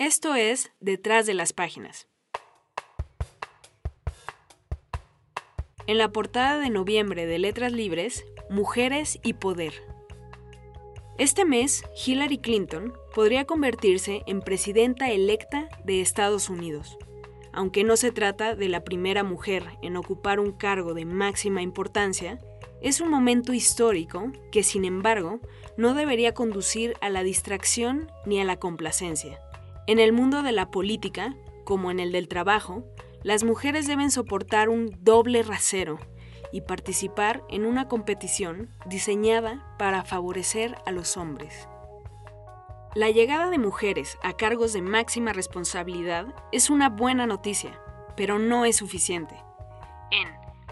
Esto es Detrás de las Páginas. En la portada de noviembre de Letras Libres, Mujeres y Poder. Este mes, Hillary Clinton podría convertirse en presidenta electa de Estados Unidos. Aunque no se trata de la primera mujer en ocupar un cargo de máxima importancia, es un momento histórico que, sin embargo, no debería conducir a la distracción ni a la complacencia. En el mundo de la política, como en el del trabajo, las mujeres deben soportar un doble rasero y participar en una competición diseñada para favorecer a los hombres. La llegada de mujeres a cargos de máxima responsabilidad es una buena noticia, pero no es suficiente. En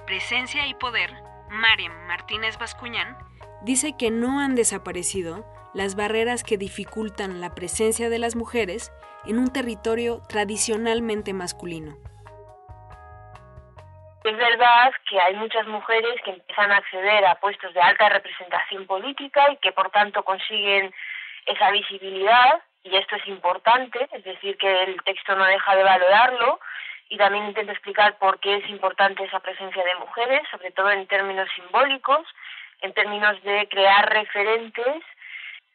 Presencia y Poder, Mariam Martínez Bascuñán dice que no han desaparecido las barreras que dificultan la presencia de las mujeres en un territorio tradicionalmente masculino. Es verdad que hay muchas mujeres que empiezan a acceder a puestos de alta representación política y que por tanto consiguen esa visibilidad y esto es importante, es decir, que el texto no deja de valorarlo y también intenta explicar por qué es importante esa presencia de mujeres, sobre todo en términos simbólicos, en términos de crear referentes.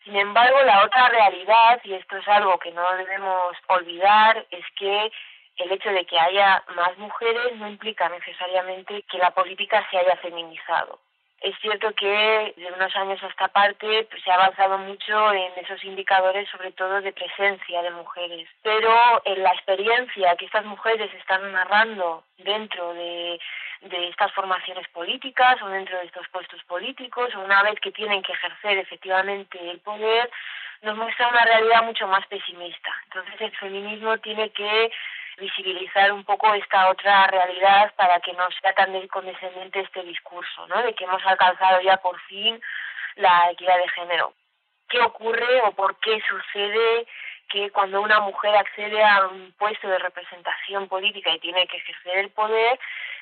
Sin embargo, la otra realidad, y esto es algo que no debemos olvidar, es que el hecho de que haya más mujeres no implica necesariamente que la política se haya feminizado. Es cierto que de unos años a esta parte pues, se ha avanzado mucho en esos indicadores, sobre todo de presencia de mujeres, pero en la experiencia que estas mujeres están narrando dentro de, de estas formaciones políticas o dentro de estos puestos políticos, o una vez que tienen que ejercer efectivamente el poder, nos muestra una realidad mucho más pesimista. Entonces el feminismo tiene que visibilizar un poco esta otra realidad para que no sea tan condescendiente este discurso, ¿no? De que hemos alcanzado ya por fin la equidad de género. ¿Qué ocurre o por qué sucede que cuando una mujer accede a un puesto de representación política y tiene que ejercer el poder,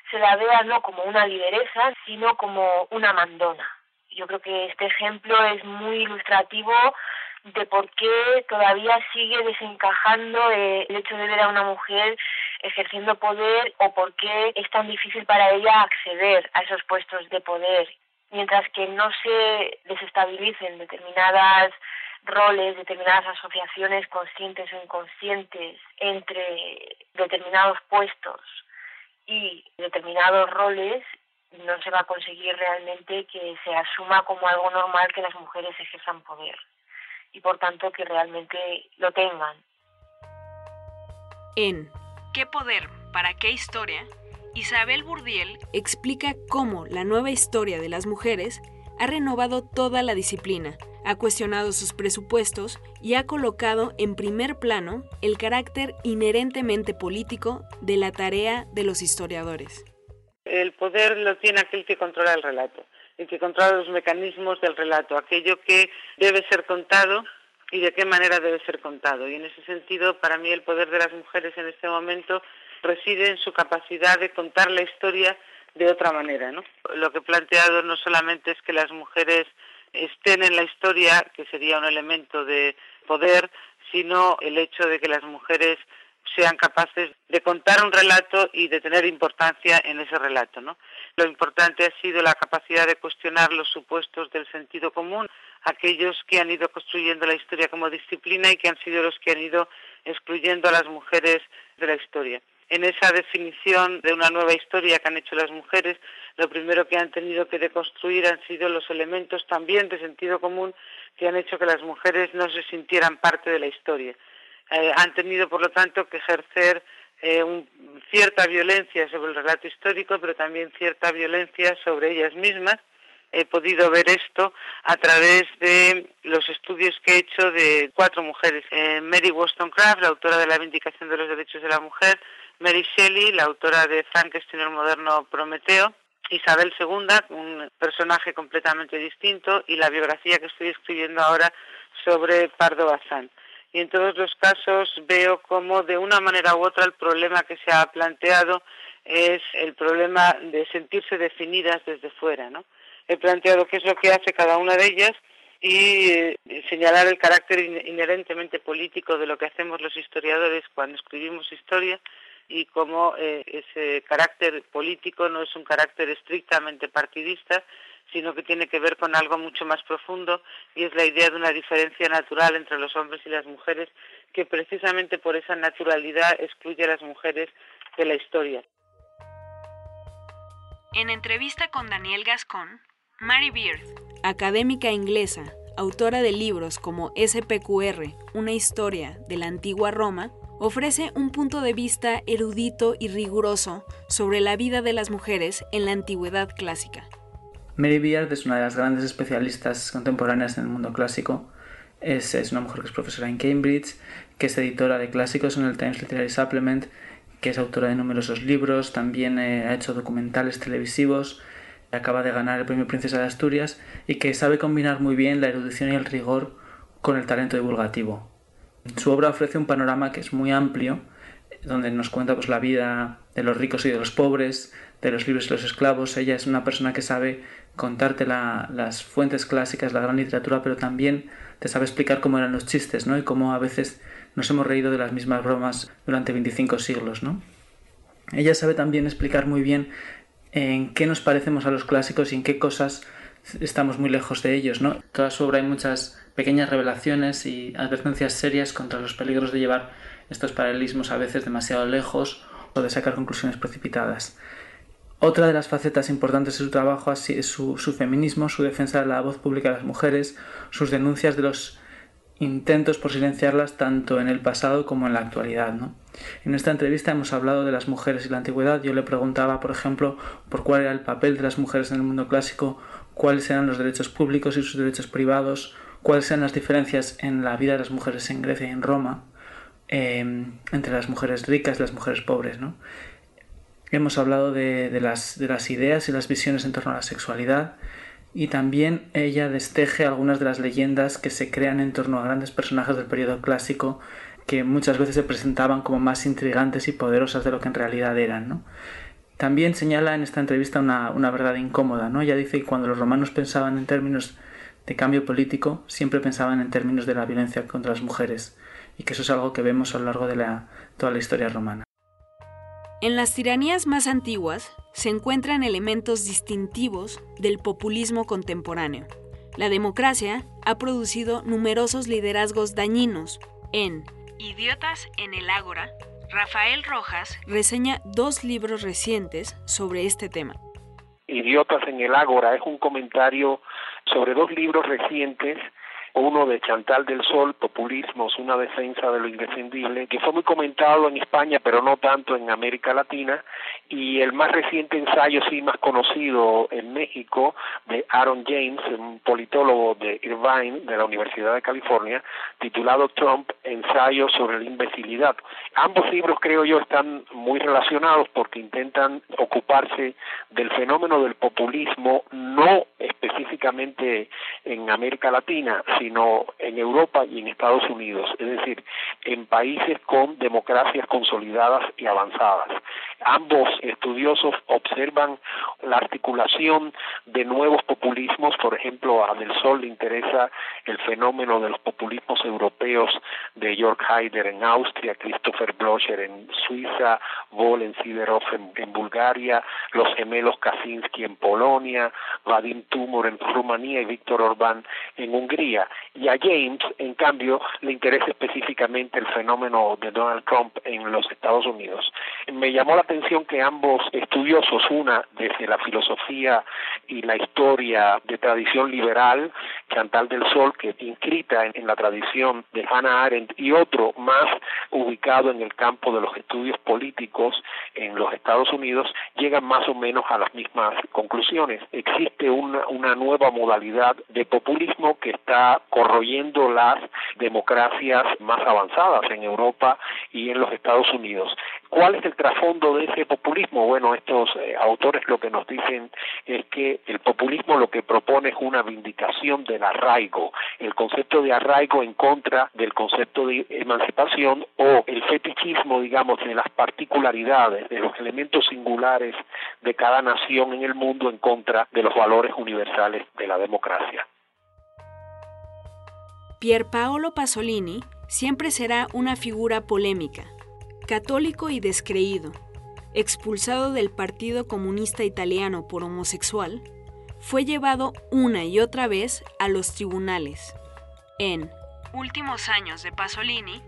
se la vea no como una lideresa, sino como una mandona? Yo creo que este ejemplo es muy ilustrativo de por qué todavía sigue desencajando eh, el hecho de ver a una mujer ejerciendo poder o por qué es tan difícil para ella acceder a esos puestos de poder. Mientras que no se desestabilicen determinadas roles, determinadas asociaciones conscientes o inconscientes entre determinados puestos y determinados roles, no se va a conseguir realmente que se asuma como algo normal que las mujeres ejerzan poder y por tanto que realmente lo tengan. En ¿Qué poder? ¿Para qué historia? Isabel Burdiel explica cómo la nueva historia de las mujeres ha renovado toda la disciplina, ha cuestionado sus presupuestos y ha colocado en primer plano el carácter inherentemente político de la tarea de los historiadores. El poder lo tiene aquel que controla el relato y que controla los mecanismos del relato, aquello que debe ser contado y de qué manera debe ser contado. Y en ese sentido, para mí el poder de las mujeres en este momento reside en su capacidad de contar la historia de otra manera. ¿no? Lo que he planteado no solamente es que las mujeres estén en la historia, que sería un elemento de poder, sino el hecho de que las mujeres sean capaces de contar un relato y de tener importancia en ese relato. ¿no? Lo importante ha sido la capacidad de cuestionar los supuestos del sentido común, aquellos que han ido construyendo la historia como disciplina y que han sido los que han ido excluyendo a las mujeres de la historia. En esa definición de una nueva historia que han hecho las mujeres, lo primero que han tenido que deconstruir han sido los elementos también de sentido común que han hecho que las mujeres no se sintieran parte de la historia. Eh, han tenido, por lo tanto, que ejercer eh, cierta violencia sobre el relato histórico, pero también cierta violencia sobre ellas mismas. He podido ver esto a través de los estudios que he hecho de cuatro mujeres. Eh, Mary Wollstonecraft, la autora de La Vindicación de los Derechos de la Mujer, Mary Shelley, la autora de Frankenstein el moderno Prometeo, Isabel II, un personaje completamente distinto, y la biografía que estoy escribiendo ahora sobre Pardo Bazán y en todos los casos veo como de una manera u otra el problema que se ha planteado es el problema de sentirse definidas desde fuera, ¿no? He planteado qué es lo que hace cada una de ellas y eh, señalar el carácter inherentemente político de lo que hacemos los historiadores cuando escribimos historia y cómo eh, ese carácter político no es un carácter estrictamente partidista, sino que tiene que ver con algo mucho más profundo y es la idea de una diferencia natural entre los hombres y las mujeres que precisamente por esa naturalidad excluye a las mujeres de la historia. En entrevista con Daniel Gascón, Mary Beard, académica inglesa, autora de libros como SPQR, una historia de la antigua Roma, ofrece un punto de vista erudito y riguroso sobre la vida de las mujeres en la antigüedad clásica. Mary Beard es una de las grandes especialistas contemporáneas en el mundo clásico. Es, una mujer que es profesora en Cambridge, que es editora de clásicos en el Times Literary Supplement, que es autora de numerosos libros, también eh, ha hecho documentales televisivos, acaba de ganar el premio Princesa de Asturias y que sabe combinar muy bien la erudición y el rigor con el talento divulgativo. Su obra ofrece un panorama que es muy amplio, donde nos cuenta pues, la vida de los ricos y de los pobres, de los libres y los esclavos. Ella es una persona que sabe contarte las fuentes clásicas, la gran literatura, pero también te sabe explicar cómo eran los chistes, ¿no? Y cómo a veces nos hemos reído de las mismas bromas durante 25 siglos, ¿no? Ella sabe también explicar muy bien en qué nos parecemos a los clásicos y en qué cosas estamos muy lejos de ellos, ¿no? Toda su obra hay muchas pequeñas revelaciones y advertencias serias contra los peligros de llevar estos paralelismos a veces demasiado lejos o de sacar conclusiones precipitadas. Otra de las facetas importantes de su trabajo es su, feminismo, su defensa de la voz pública de las mujeres, sus denuncias de los intentos por silenciarlas tanto en el pasado como en la actualidad. En esta entrevista hemos hablado de las mujeres y la antigüedad. Yo le preguntaba, por ejemplo, por cuál era el papel de las mujeres en el mundo clásico, cuáles eran los derechos públicos y sus derechos privados, cuáles eran las diferencias en la vida de las mujeres en Grecia y en Roma, eh, entre las mujeres ricas y las mujeres pobres. ¿no? Hemos hablado de, las, de las ideas y las visiones en torno a la sexualidad y también ella desteje algunas de las leyendas que se crean en torno a grandes personajes del periodo clásico que muchas veces se presentaban como más intrigantes y poderosas de lo que en realidad eran. También señala en esta entrevista una, verdad incómoda. ¿no? Ella dice que cuando los romanos pensaban en términos de cambio político, siempre pensaban en términos de la violencia contra las mujeres, y que eso es algo que vemos a lo largo de toda la historia romana. En las tiranías más antiguas se encuentran elementos distintivos del populismo contemporáneo. La democracia ha producido numerosos liderazgos dañinos. En Idiotas en el Ágora, Rafael Rojas reseña dos libros recientes sobre este tema. Idiotas en el Ágora es un comentario sobre dos libros recientes uno de Chantal del Sol, Populismos, una defensa de lo indefendible, que fue muy comentado en España, pero no tanto en América Latina, y el más reciente ensayo, sí más conocido en México, de Aaron James, un politólogo de Irvine, de la Universidad de California, titulado Trump, Ensayo sobre la imbecilidad. Ambos libros, creo yo, están muy relacionados porque intentan ocuparse del fenómeno del populismo, no específicamente en América Latina, sino en Europa y en Estados Unidos, es decir, en países con democracias consolidadas y avanzadas. Ambos estudiosos observan la articulación de nuevos populismos, por ejemplo, a Del Sol le interesa el fenómeno de los populismos europeos de Jörg Haider en Austria, Christopher Blocher en Suiza, Vol en Siderov en, Bulgaria, los gemelos Kaczynski en Polonia, Vadim Tumor en Rumanía y Víctor Orbán en Hungría. Y a James, en cambio, le interesa específicamente el fenómeno de Donald Trump en los Estados Unidos. Me llamó la atención que ambos estudiosos, una desde la filosofía y la historia de tradición liberal, Chantal del Sol, que inscrita en, la tradición de Hannah Arendt, y otro más ubicado en el campo de los estudios políticos en los Estados Unidos, llegan más o menos a las mismas conclusiones. Existe una, una nueva modalidad de populismo que está corroyendo las democracias más avanzadas en Europa y en los Estados Unidos. ¿Cuál es el trasfondo de ese populismo? Bueno, estos eh, autores lo que nos dicen es que el populismo lo que propone es una vindicación del arraigo, el concepto de arraigo en contra del concepto de emancipación o el fetichismo, digamos, de las particularidades, de los elementos singulares de cada nación en el mundo en contra de los valores universales de la democracia. Pier Paolo Pasolini siempre será una figura polémica, católico y descreído, expulsado del Partido Comunista Italiano por homosexual, fue llevado una y otra vez a los tribunales. En Últimos años de Pasolini,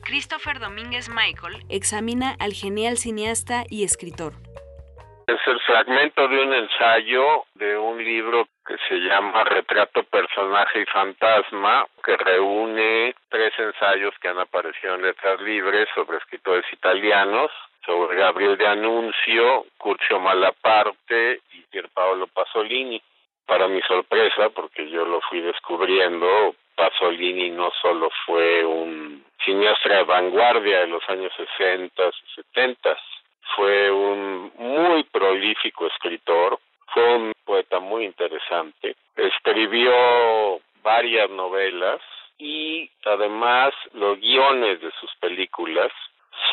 Christopher Domínguez Michael examina al genial cineasta y escritor. Es el fragmento de un ensayo de un libro que se llama Retrato, Personaje y Fantasma, que reúne tres ensayos que han aparecido en letras libres sobre escritores italianos, sobre Gabriel de Anuncio, Curcio Malaparte y Pierpaolo Pasolini. Para mi sorpresa, porque yo lo fui descubriendo, Pasolini no solo fue un cineasta de vanguardia de los años 60 y 70, fue un muy prolífico escritor, fue un poeta muy interesante, escribió varias novelas y además los guiones de sus películas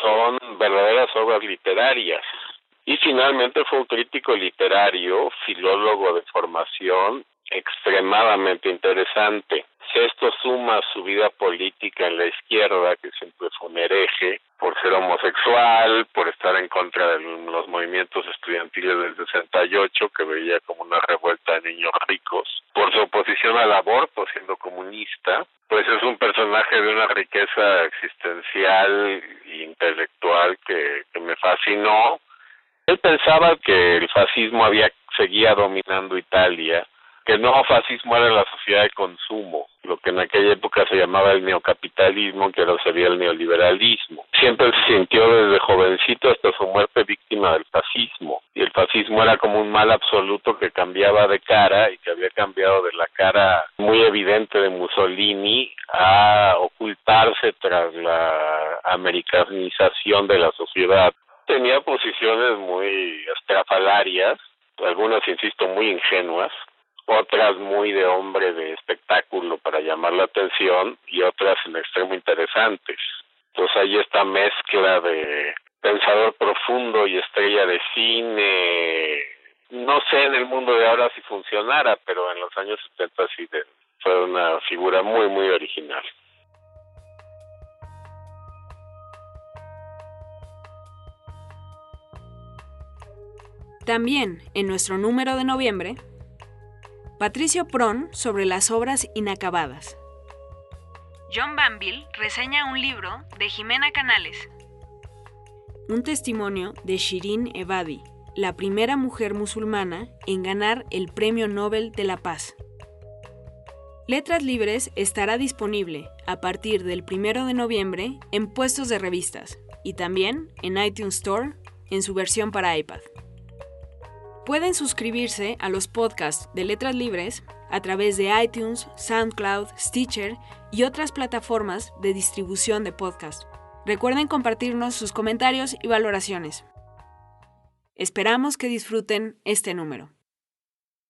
son verdaderas obras literarias. Y finalmente fue un crítico literario, filólogo de formación extremadamente interesante. Si esto suma su vida política en la izquierda, que siempre fue un hereje, por ser homosexual, por estar en contra de los movimientos estudiantiles del 68, que veía como una revuelta de niños ricos, por su oposición al aborto, siendo comunista, pues es un personaje de una riqueza existencial e intelectual que, que me fascinó. Él pensaba que el fascismo había seguía dominando Italia que no fascismo era la sociedad de consumo, lo que en aquella época se llamaba el neocapitalismo, que ahora sería el neoliberalismo. Siempre se sintió desde jovencito hasta su muerte víctima del fascismo, y el fascismo era como un mal absoluto que cambiaba de cara y que había cambiado de la cara muy evidente de Mussolini a ocultarse tras la americanización de la sociedad. Tenía posiciones muy estrafalarias, algunas, insisto, muy ingenuas, otras muy de hombre de espectáculo para llamar la atención y otras en extremo interesantes. Entonces hay esta mezcla de pensador profundo y estrella de cine. No sé en el mundo de ahora si funcionara, pero en los años 70 sí fue una figura muy, muy original. También en nuestro número de noviembre Patricio Pron sobre las obras inacabadas. John Banville reseña un libro de Jimena Canales. Un testimonio de Shirin Ebadi, la primera mujer musulmana en ganar el Premio Nobel de la Paz. Letras Libres estará disponible a partir del 1 de noviembre en puestos de revistas y también en iTunes Store en su versión para iPad. Pueden suscribirse a los podcasts de Letras Libres a través de iTunes, SoundCloud, Stitcher y otras plataformas de distribución de podcast. Recuerden compartirnos sus comentarios y valoraciones. Esperamos que disfruten este número.